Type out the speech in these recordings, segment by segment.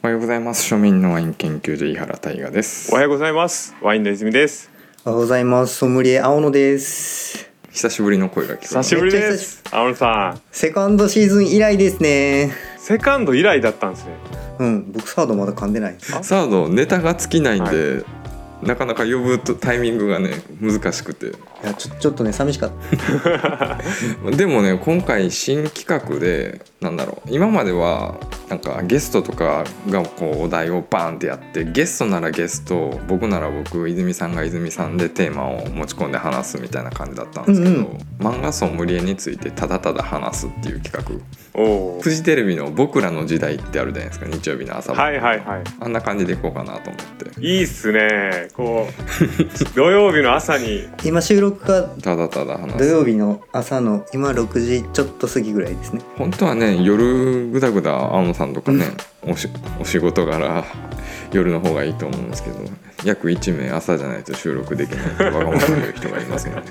おはようございます。庶民のワイン研究所井原大我です。おはようございます。ワインの泉です。おはようございます。ソムリエ青野です。久しぶりの声が聞こえます。久しぶりです。青野さん。セカンドシーズン以来ですね。セカンド以来だったんですね。うん、僕サードまだ噛んでない。サードネタが尽きないんで、はなかなか呼ぶとタイミングがね難しくて。いや、ちょ、ちょっとね、寂しかった。でもね今回新企画でなんだろう。今まではなんかゲストとかがこうお題をバーンってやってゲストならゲスト僕なら僕泉さんが泉さんでテーマを持ち込んで話すみたいな感じだったんですけど、うんうん。漫画ソムリエについてただただ話すっていう企画。フジテレビの「僕らの時代」ってあるじゃないですか日曜日の朝番はいはいはい。あんな感じでいこうかなと思って。いいっすね。こう 土曜日の朝に。今収録がただただ話土す曜日の朝の今6時ちょっと過ぎぐらいですね。本当はね夜ぐだぐだ青野さんとかね、おしお仕事柄夜の方がいいと思うんですけど約1名朝じゃないと収録できないわがまま言う人がいますよね。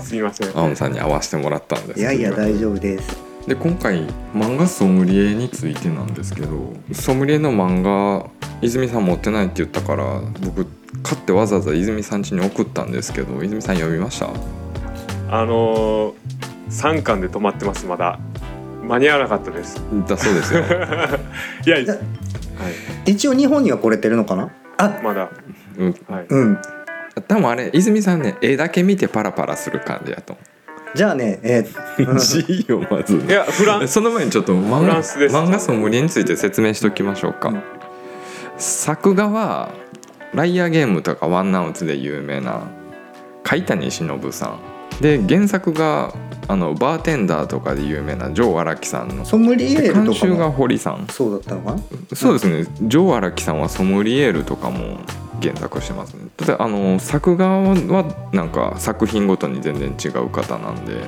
すみません。青野さんに会わせてもらったんですいやいや、大丈夫です。で今回漫画ソムリエについてなんですけどソムリエの漫画泉さん持ってないって言ったから僕買ってわざわざ泉さん家に送ったんですけど泉さん読みました？あのー、3巻で止まってますまだ間に合わなかったです。だそうですよ。いやはい。一応日本には来れてるのかな？あ、まだ。うん。はい。うん。多分あれ泉さんね絵だけ見てパラパラする感じやとじゃあね、えーうん。字よまずいやフランスその前にちょっと漫フラ画ンスです。漫画ソムリエについて説明しておきましょうか、うん。作画はライアーゲームとかワンナウツで有名な海谷忍さんで原作があのバーテンダーとかで有名なジョー荒木さんの。ソムリエール監修が堀さん。そうだったのかな。そうですね。ジョー荒木さんはソムリエールとかも原作してますね。ただあの作画はなんか作品ごとに全然違う方なんで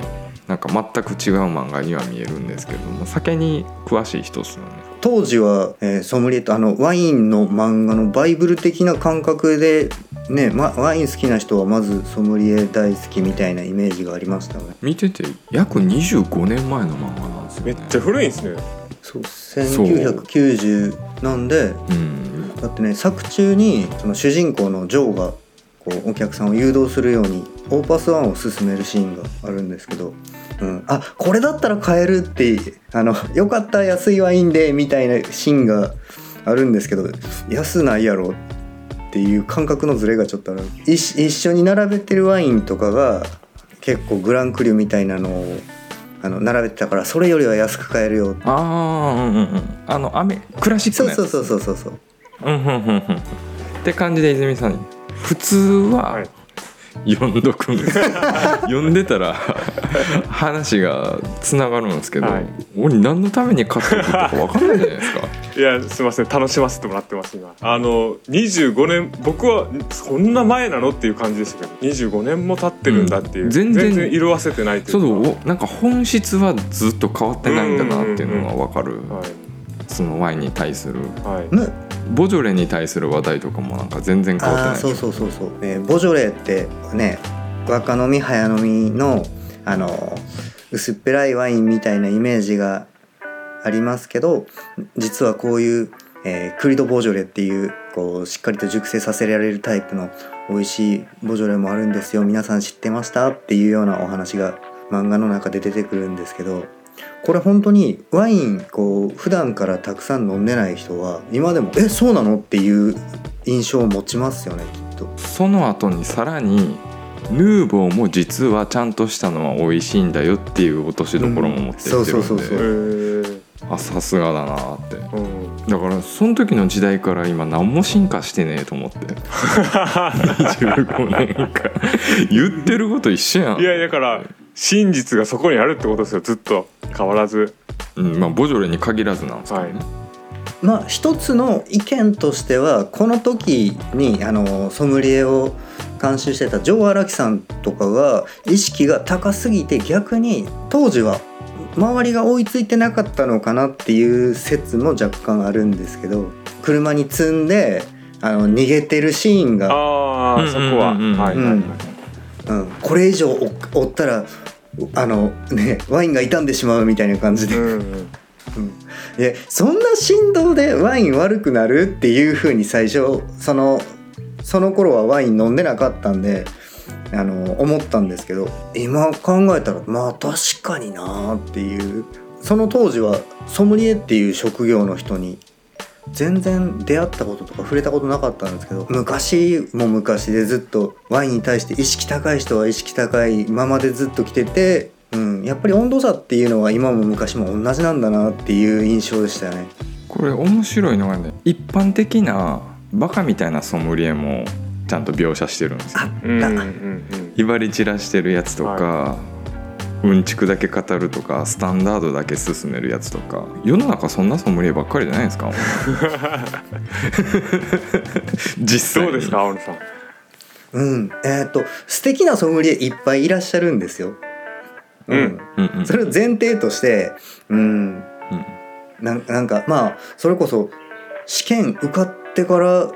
なんか全く違う漫画には見えるんですけども酒に詳しい人っすよね当時は、えーソムリエとあのワインの漫画のバイブル的な感覚でね、ま、ワイン好きな人はまずソムリエ大好きみたいなイメージがありましたね。見てて約25年前の漫画なんですよね。めっちゃ古いんですね。そう1990なんでうん。だってね作中にその主人公のジョーがこうお客さんを誘導するようにオーパスワンを勧めるシーンがあるんですけど、うん、あこれだったら買えるってあのよかった安いワインでみたいなシーンがあるんですけど安ないやろっていう感覚のズレがちょっとある。一一緒に並べてるワインとかが結構グランクリュみたいなのをあの並べてたからそれよりは安く買えるよああうんうんうん。あのアメクラシックなやつ。そうそうそうそうそうそう。うんうんうんうん。って感じで泉さん普通ははい読んどくんです。よ読んでたら話がつながるんですけど、はい。俺何のために買ったのか分かんないじゃないですか。いやすみません。楽しませてもらってます今。あの25年僕はそんな前なのっていう感じでしたけど25年も経ってるんだっていう、うん全然。色あせてないといそううかおなんか本質はずっと変わってないんだなっていうのが分かる。はい。そのワインに対する。はい。ねボジョレに対する話題とかもなんか全然変わってない。そうそうそうそう、ね、ボジョレってね若飲み早飲みのあの薄っぺらいワインみたいなイメージがありますけど実はこういう、えークリド・ボジョレっていうこうしっかりと熟成させられるタイプの美味しいボジョレもあるんですよ。皆さん知ってました？っていうようなお話が漫画の中で出てくるんですけど。これ本当にワインこう普段からたくさん飲んでない人は今でも「えそうなの?」っていう印象を持ちますよねきっと。その後にさらにヌーボーも実はちゃんとしたのは美味しいんだよっていう落としどころも持ってってるんで、うんそうそうそうへーあさすがだなって。うん。だからその時の時代から今何も進化してねえと思って。25年間。言ってること一緒やん。いやだから真実がそこにあるってことですよずっと。変わらず。うんまあ、ボジョレに限らずなんですけどね、はい。まあ一つの意見としてはこの時にあのソムリエを監修してたジョー・アラキさんとかが意識が高すぎて逆に当時は周りが追いついてなかったのかなっていう説も若干あるんですけど車に積んであの逃げてるシーンが、あそこは、うん。これ以上追追ったらあのねワインが傷んでしまうみたいな感じで、うんうん。うん、でそんな振動でワイン悪くなるっていう風に最初そのその頃はワイン飲んでなかったんであの思ったんですけど今考えたらまあ確かになーっていうその当時はソムリエっていう職業の人に全然出会ったこととか触れたことなかったんですけど昔も昔でずっとワインに対して意識高い人は意識高いままでずっと来てて、うん、やっぱり温度差っていうのは今も昔も同じなんだなっていう印象でしたよね。これ面白いのがね一般的なバカみたいなソムリエもちゃんと描写してるんですよ。あった、うんうんうん威張り散らしてるやつとか、うんちくだけ語るとかスタンダードだけ進めるやつとか。世の中そんなソムリエばっかりじゃないですか 実際ですか青野さん。うん、えっ、と素敵なソムリエいっぱいいらっしゃるんですよ。うん。うんうん。それを前提として、うん、うん。なんなんかまあそれこそ試験受かってから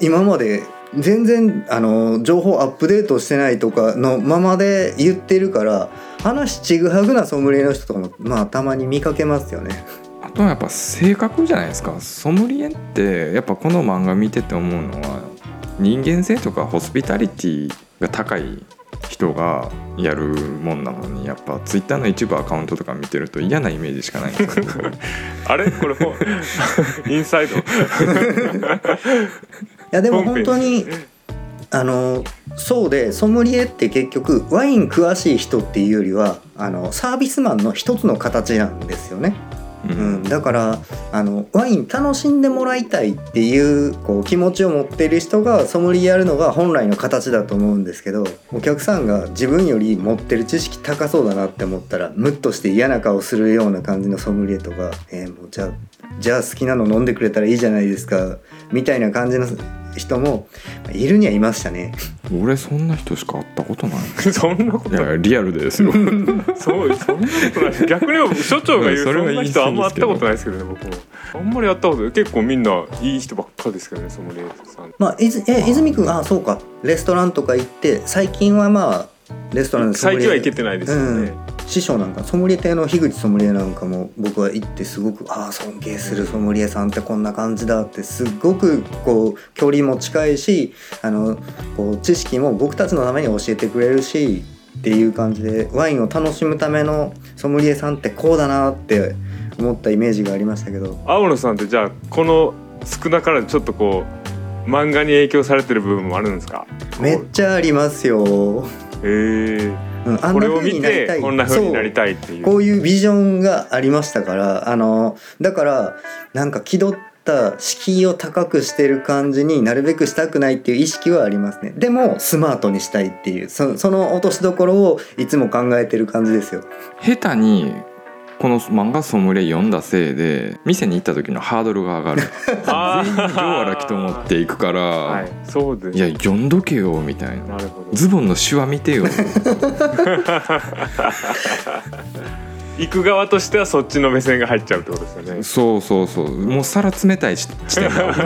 今まで全然あの情報アップデートしてないとかのままで言ってるから話ちぐはぐなソムリエの人とかもまあたまに見かけますよね。あとはやっぱ性格じゃないですか。ソムリエってやっぱこの漫画見てて思うのは人間性とかホスピタリティが高い人がやるもんなのにやっぱツイッターの一部アカウントとか見てると嫌なイメージしかないんですけど。あれ？これほ インサイド？いやでも本当にあのそうでソムリエって結局ワイン詳しい人っていうよりはあのサービスマンの一つの形なんですよね。ううん。ん、だからあのワイン楽しんでもらいたいっていうこう気持ちを持っている人がソムリエやるのが本来の形だと思うんですけどお客さんが自分より持ってる知識高そうだなって思ったらムッとして嫌な顔するような感じのソムリエとか、えーもうじゃあじゃあ好きなの飲んでくれたらいいじゃないですかみたいな感じの人もいるにはいましたね。俺そんな人しか会ったことない。そんなことい。やリアルですよ。そうそんなことない。逆に所長が言うそんな人あんま会ったことないですけどね僕も。あんまりやったことない。結構みんないい人ばっかですけどねソムリエさん。まあ、いずえ泉君あそうか。レストランとか行って最近はまあレストラン最近は行けてないですよね、師匠なんかソムリエ亭の樋口ソムリエなんかも僕は行ってすごくああ尊敬するソムリエさんってこんな感じだってすっごくこう距離も近いしあのこう知識も僕たちのために教えてくれるしっていう感じでワインを楽しむためのソムリエさんってこうだなって思ったイメージがありましたけど。青野さんってじゃあこの少なからずちょっとこう漫画に影響されてる部分もあるんですか？めっちゃありますよ。へえうん、あんこれを見なりたい。てこんな風になりたいっていう。こういうビジョンがありましたからあのだからなんか気取った敷居を高くしてる感じになるべくしたくないっていう意識はありますね。でもスマートにしたいっていうそその落としどころをいつも考えてる感じですよ。下手にこの漫画ソムリエ読んだせいで店に行った時のハードルが上がる。あ全員上荒木と思っていくから、はいそうです。い、や読んどけよみたいな。なるほど。ズボンのシワ見てよ。行く側としてはそっちの目線が入っちゃうってことですよね。そうそうそう。もう皿冷たいし地点でアウト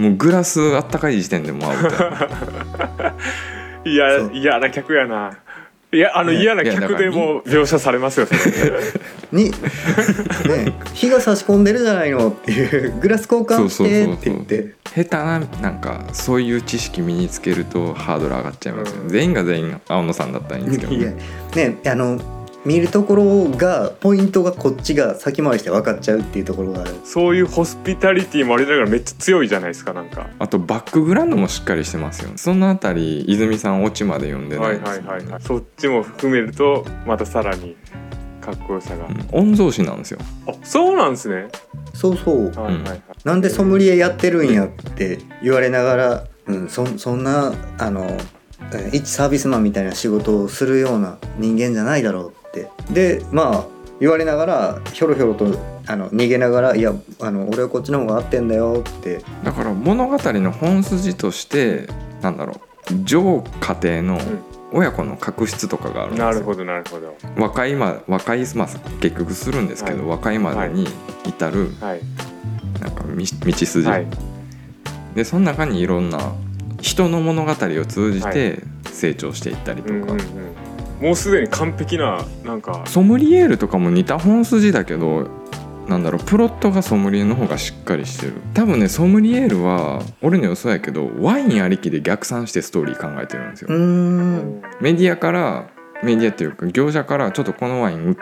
もうグラスあったかい時点でもうアウト いや嫌な客やないやあの嫌ない客でも描写されますよそれ。にね日が差し込んでるじゃないのっていうグラス交換してそうそうそう。そうって言って。下手ななんかそういう知識身につけるとハードル上がっちゃいますよ、うん。全員が全員青野さんだったらいいんですけどいやねねあの見るところがポイントがこっちが先回りして分かっちゃうっていうところがある。そういうホスピタリティもありながらめっちゃ強いじゃないですかなんか。あとバックグラウンドもしっかりしてますよ。そのあたり泉さんオチまで読んでなはいいですよねはいはいはい。そっちも含めるとまたさらにかっこよさが、うん。御曹司なんですよ。あそうなんですね。そうそう。はいはいはい、なんでソムリエやってるんやって言われながら、うん、そそんなあのえー一サービスマンみたいな仕事をするような人間じゃないだろうって。でまあ言われながらひょろひょろとあの逃げながら「いやあの俺はこっちの方が合ってんだよ」って。だから物語の本筋としてなんだろう上家庭の親子の確執とかがあるんですよ。なるほどなるほど。和解ま和解まあ結局するんですけど、はい。和解までに至るはい。なんか道道筋、はい。でその中にいろんな人の物語を通じて成長していったりとか、うんうんうんもうすでに完璧ななんかソムリエールとかも似た本筋だけどなんだろうプロットがソムリエの方がしっかりしてる。多分ねソムリエールは俺の予想やけどワインありきで逆算してストーリー考えてるんですよ、メディアからメディアっていうか業者からちょっとこのワイン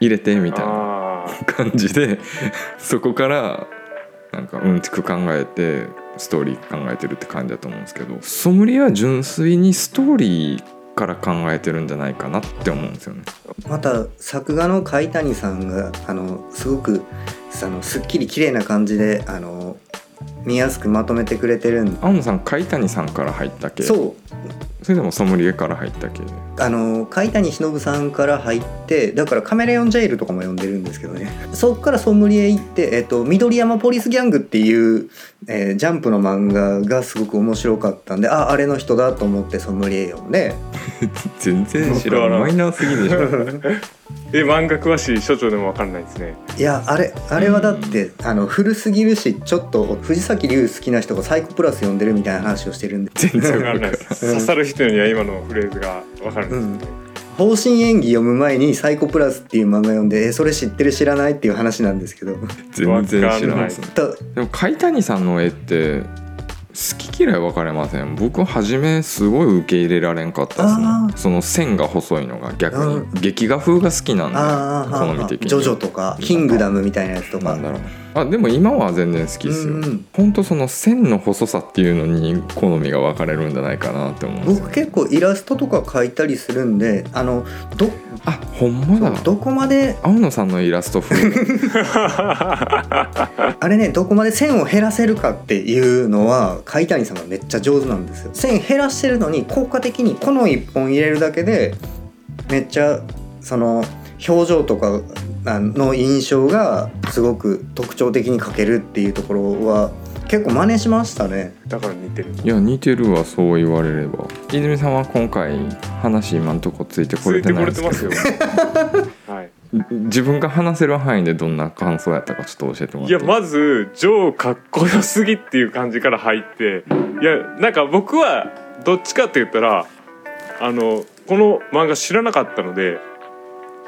入れてみたいな感じでそこからなんかうんちく考えてストーリー考えてるって感じだと思うんですけど。ソムリエは純粋にストーリーから考えてるんじゃないかなって思うんですよね。また作画の海谷さんがあのすごくあのすっきり綺麗な感じであの見やすくまとめてくれてるん青野さん海谷さんから入ったけそう。それでもソムリエから入ったけあの海谷忍さんから入ってだからカメレオンジェイルとかも呼んでるんですけどね。そっからソムリエ行って、えっと緑山ポリスギャングっていう、えージャンプの漫画がすごく面白かったんでああれの人だと思ってソムリエ読んで 全然知ら僕はん。マイナーすぎでしょ。え漫画詳しい所長でもわかんないですね。いやあれあれはだってあの古すぎるしちょっと藤崎龍好きな人がサイコプラス読んでるみたいな話をしてるんで。全然わかんないです。刺さる人には今のフレーズがわかるんですけど、方針演技読む前に「サイコプラス」っていう漫画読んで「えそれ知ってる知らない?」っていう話なんですけど。全然知らない。ですたでも海谷さんの絵って好き嫌い分かれません。僕初めすごい受け入れられんかったですね。その線が細いのが逆にう劇画風が好きなんで好み的に。ジョジョとか「キングダム」みたいなやつとか。なんだろうあでも今は全然好きですよ。うんうん。ほんとその線の細さっていうのに好みが分かれるんじゃないかなって思うんですよ。僕結構イラストとか描いたりするんであのどあほんまだ。どこまで青野さんのイラスト風。あれねどこまで線を減らせるかっていうのは海谷さんがめっちゃ上手なんですよ。線減らしてるのに効果的にこの1本入れるだけでめっちゃその表情とかあの印象がすごく特徴的に描けるっていうところは結構真似しましたね。だから似てる。いや似てるわそう言われれば。泉さんは今回話今んとこついてこれてないですけこれてますどよ。はい。自分が話せる範囲でどんな感想やったかちょっと教えてもらっていやまずジョーかっこよすぎっていう感じから入って。いやなんか僕はどっちかって言ったらあのこの漫画知らなかったので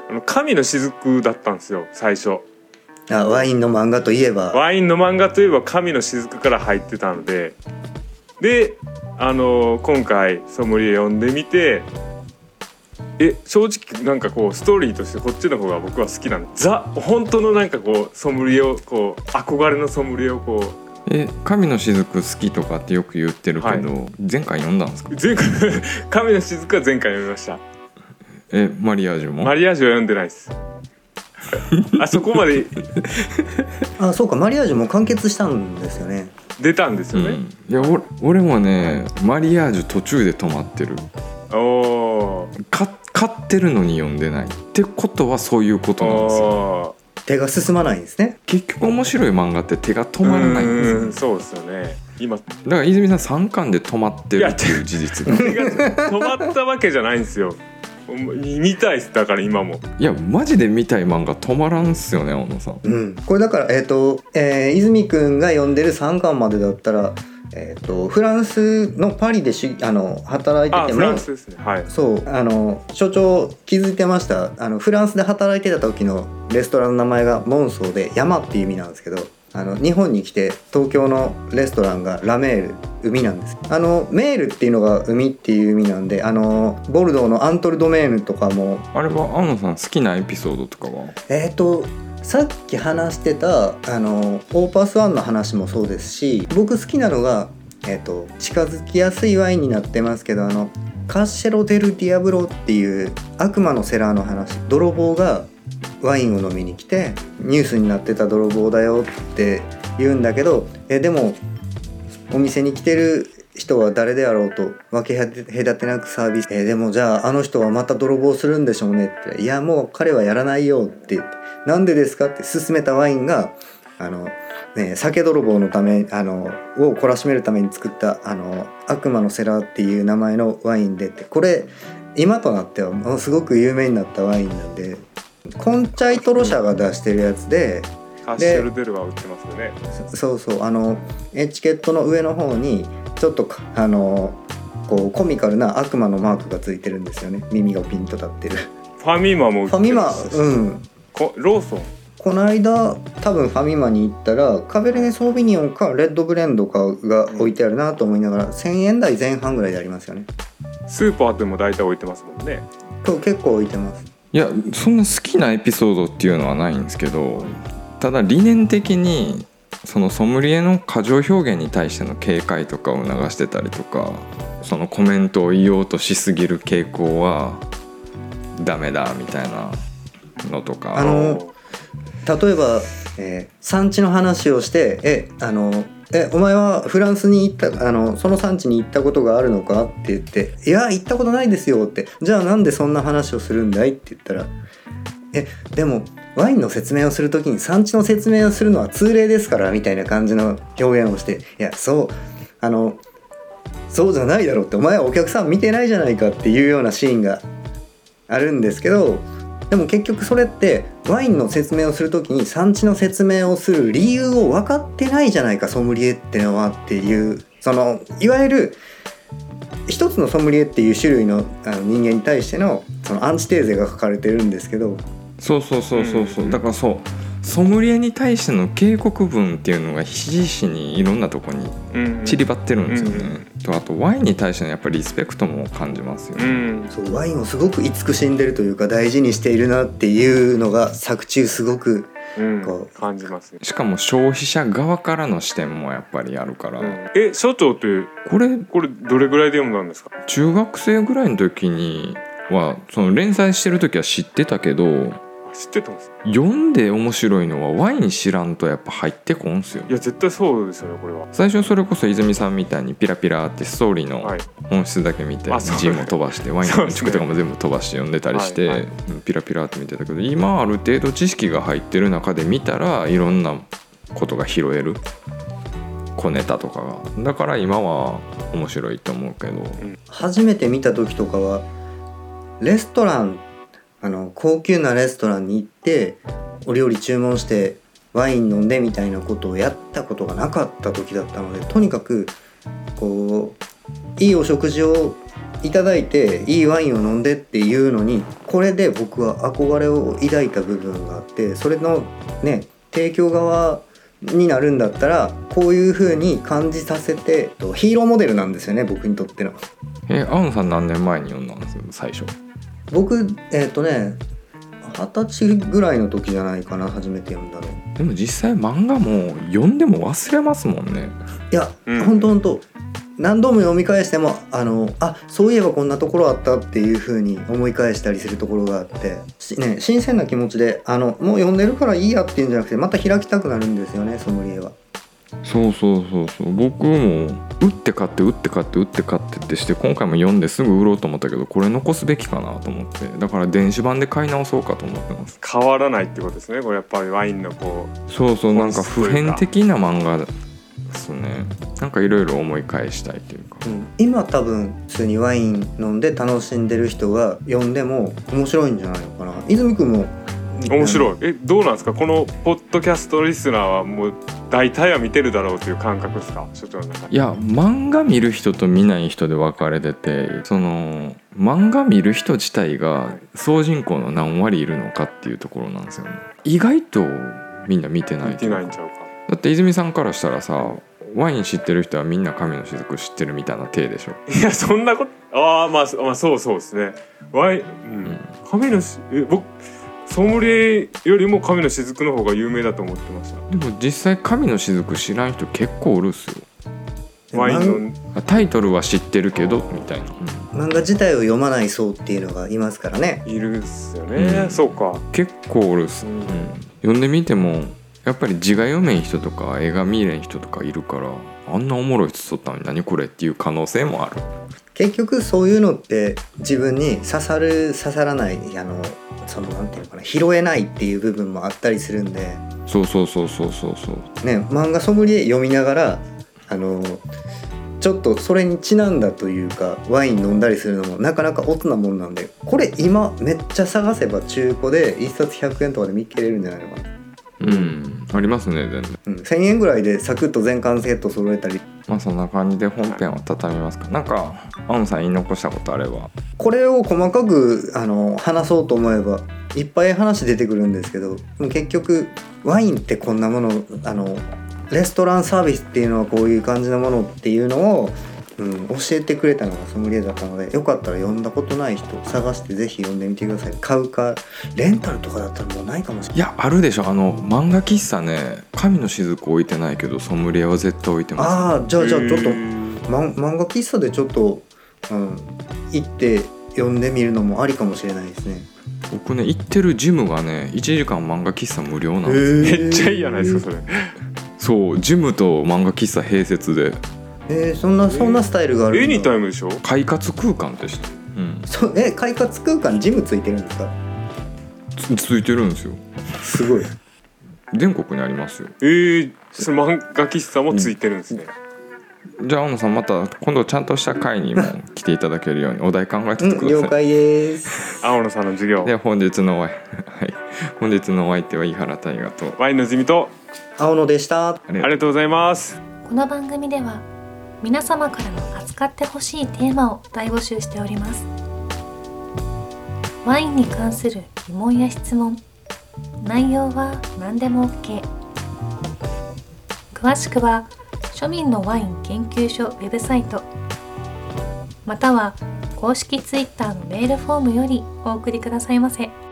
あの神の雫だったんですよ最初。あワインの漫画といえば。ワインの漫画といえば神の雫から入ってたので。であの今回ソムリエ読んでみてえ正直なんかこうストーリーとしてこっちの方が僕は好きなのザ本当のなんかこうソムリエをこう憧れのソムリエをこう。え神の雫好きとかってよく言ってるけど、前回読んだんですか？前回 神の雫は前回読みましたえマリアージュも？マリアージュは読んでないです。あそこまで。あそうかマリアージュも完結したんですよね。出たんですよね、うん、いや俺俺もねマリアージュ途中で止まってる。おおか買ってるのに読んでないってことはそういうことなんですよ。お手が進まないんですね。結局面白い漫画って手が止まらないんですよ。うんそうですよね。今。だから泉さん3巻で止まってるっていう事実が。止まったわけじゃないんですよ見たいですだから今も。いやマジで見たい漫画止まらんっすよね小野さん。うん、これだからえっ、と、えー泉くんが読んでる3巻までだったら、えー、とフランスのパリでしあの働いててあフランスですね。はい。そう。あの所長気づいてました。あのフランスで働いてた時のレストランの名前がモンソーで山っていう意味なんですけどあの日本に来て東京のレストランがラメール海なんです。あのメールっていうのが海っていう意味なんであのボルドーのアントルドメーヌとかも。あれは青野さん好きなエピソードとかは？えっ、とさっき話してたあのオーパスワンの話もそうですし僕好きなのが、えー、と近づきやすいワインになってますけどあのカッシェロ・デル・ディアブロっていう悪魔のセラーの話泥棒がワインを飲みに来てニュースになってた泥棒だよって言うんだけどえでもお店に来てる人は誰であろうと分け隔てなくサービス、えでもじゃああの人はまた泥棒するんでしょうねって「いやもう彼はやらないよ」って言って「なんでですか?」って勧めたワインがあの、ね、酒泥棒のためあのを懲らしめるために作ったあの悪魔のセラーっていう名前のワインでって。これ今となってはものすごく有名になったワインなんで。コンチャイトロ社が出してるやつでカッシェルデルは売ってますよね。そうそうあのエチケットの上の方にちょっとかあのこうコミカルな悪魔のマークがついてるんですよね。耳がピンと立ってる。ファミマも売ってる。ファミマうん。こローソン？この間多分ファミマに行ったらカベルネ・ソービニオンかレッドブレンドかが置いてあるなと思いながら1,000円台前半ぐらいでありますよね。スーパーでも大体置いてますもんね。今日結構置いてますいやそんな好きなエピソードっていうのはないんですけどただ理念的にそのソムリエの過剰表現に対しての警戒とかを促してたりとかそのコメントを言おうとしすぎる傾向はダメだみたいなのとか。あの例えば、えー産地の話をして「えあのえお前はフランスに行ったあのその産地に行ったことがあるのか?」って言って「いや行ったことないですよ」って「じゃあなんでそんな話をするんだい?」って言ったら「えでもワインの説明をする時に産地の説明をするのは通例ですから」みたいな感じの表現をして「いやそうあのそうじゃないだろう」って「お前はお客さん見てないじゃないか」っていうようなシーンがあるんですけどでも結局それってワインの説明をする時に産地の説明をする理由を分かってないじゃないかソムリエってのはっていうそのいわゆる一つのソムリエっていう種類のあの人間に対してのそのアンチテーゼが書かれてるんですけど。そうそうそうそうそう、うん。だからそうソムリエに対しての警告文っていうのがひしひしにいろんなとこにうん散りばってるんですよね、うんとあとワインに対してのやっぱりリスペクトも感じますようね、ん。そうワインをすごく慈しんでるというか大事にしているなっていうのが作中すごくうん。こ感じますね、しかも消費者側からの視点もやっぱりあるから、うん。え所長ってこれこれどれぐらいで読んだんですか？中学生ぐらいの時にはその連載してる時は知ってたけど知ってたんです読んで面白いのはワイン知らんとやっぱ入ってこんすよいや絶対そうですよねこれは。最初それこそ泉さんみたいにピラピラってストーリーのはい。本質だけ見てあそう。G も飛ばして ワインの構築とかも全部飛ばして読んでたりして、はいはい。うんピラピラって見てたけど今ある程度知識が入ってる中で見たらいろんなことが拾える。小ネタとかが。だから今は面白いと思うけど。初めて見た時とかはレストランあの高級なレストランに行ってお料理注文してワイン飲んでみたいなことをやったことがなかった時だったのでとにかくこういいお食事をいただいていいワインを飲んでっていうのにこれで僕は憧れを抱いた部分があってそれのね提供側になるんだったらこういう風に感じさせてヒーローモデルなんですよね僕にとっての。え青野さん何年前に読んだんです最初？僕えっ、とね二十歳ぐらいの時じゃないかな初めて読んだの。でも実際漫画も読んでも忘れますもんね。いや、うん。ほんとほんと何度も読み返してもあのあそういえばこんなところあったっていう風に思い返したりするところがあって、しね、新鮮な気持ちであのもう読んでるからいいやっていうんじゃなくてまた開きたくなるんですよねソムリエは。そうそうそうそう。僕も打って買って打って買って打って買ってってして今回も読んですぐ売ろうと思ったけどこれ残すべきかなと思って。だから電子版で買い直そうかと思ってます。変わらないってことですね。これやっぱりワインのこそうそうなんか普遍的な漫画ですね。なんかいろいろ思い返したいというか。うん。今多分普通にワイン飲んで楽しんでる人が読んでも面白いんじゃないのかな。泉くんも。う面白い。えどうなんですか？このポッドキャストリスナーはもう大体は見てるだろうという感覚ですか？所長の中でいや漫画見る人と見ない人で分かれててその漫画見る人自体が総人口の何割いるのかっていうところなんですよね。意外とみんな見てない見てないんちゃうか。だって泉さんからしたらさワイン知ってる人はみんな神の雫知ってるみたいな体でしょ。いやそんなことああまあそまあそうそうですね。ワイン、うん、神の僕ソムリエよりも神の雫の方が有名だと思ってました。でも実際神の雫知らん人結構おるっすよ。ワインの。タイトルは知ってるけどみたいな、漫画自体を読まない層っていうのがいますからね。いるっすよね、うん。そうか。結構おるっす、うん。うん読んでみてもやっぱり字が読めん人とか絵が見れん人とかいるからあんなおもろい人撮ったのに何これっていう可能性もある。結局そういうのって自分に刺さる刺さらないあのそのなんていうのかな拾えないっていう部分もあったりするんで。そうそうそうそうそうそう。ね漫画ソムリエ読みながらあのちょっとそれにちなんだというかワイン飲んだりするのもなかなかオツなもんなんでこれ今めっちゃ探せば中古で1冊100円とかで見っけれるんじゃないのかな。うんありますね全然。うん、1,000円ぐらいでサクッと全巻セット揃えたり。まあそんな感じで本編を畳みますか。なんか青野さん言い残したことあれば。これを細かくあの話そうと思えばいっぱい話出てくるんですけど結局ワインってこんなものあのレストランサービスっていうのはこういう感じのものっていうのを、うん、教えてくれたのがソムリエだったのでよかったら読んだことない人探してぜひ読んでみてください。買うかレンタルとかだったらもうないかもしれない。いやあるでしょ。あの漫画喫茶ね神の雫置いてないけどソムリエは絶対置いてます。ああじゃあじゃあちょっとま漫画喫茶でちょっと、うん、行って読んでみるのもありかもしれないですね。僕ね行ってるジムがね1時間漫画喫茶無料なんです。よめっちゃいいじゃないですかそれ。そうジムと漫画喫茶併設でえー、そんなそんなスタイルがあるエニタイイムでしょ？快活空間でした。うん。そえ快活空間ジムついてるんですか？つついてるんですよ。すごい。全国にありますよ。えー、その漫画喫茶もついてるんですね、じゃあ青野さんまた今度ちゃんとした会にも来ていただけるようにお題考えてうんてください、了解です。青野さんの授業。で本日のお相はい。本日のお相手は井原大河とワインの地味と。青野でした。ありありがとうございます。この番組では皆様からの扱ってほしいテーマを大募集しておりますワインに関する疑問や質問内容は何でも OK 詳しくは庶民のワイン研究所ウェブサイトまたは公式 Twitter のメールフォームよりお送りくださいませ。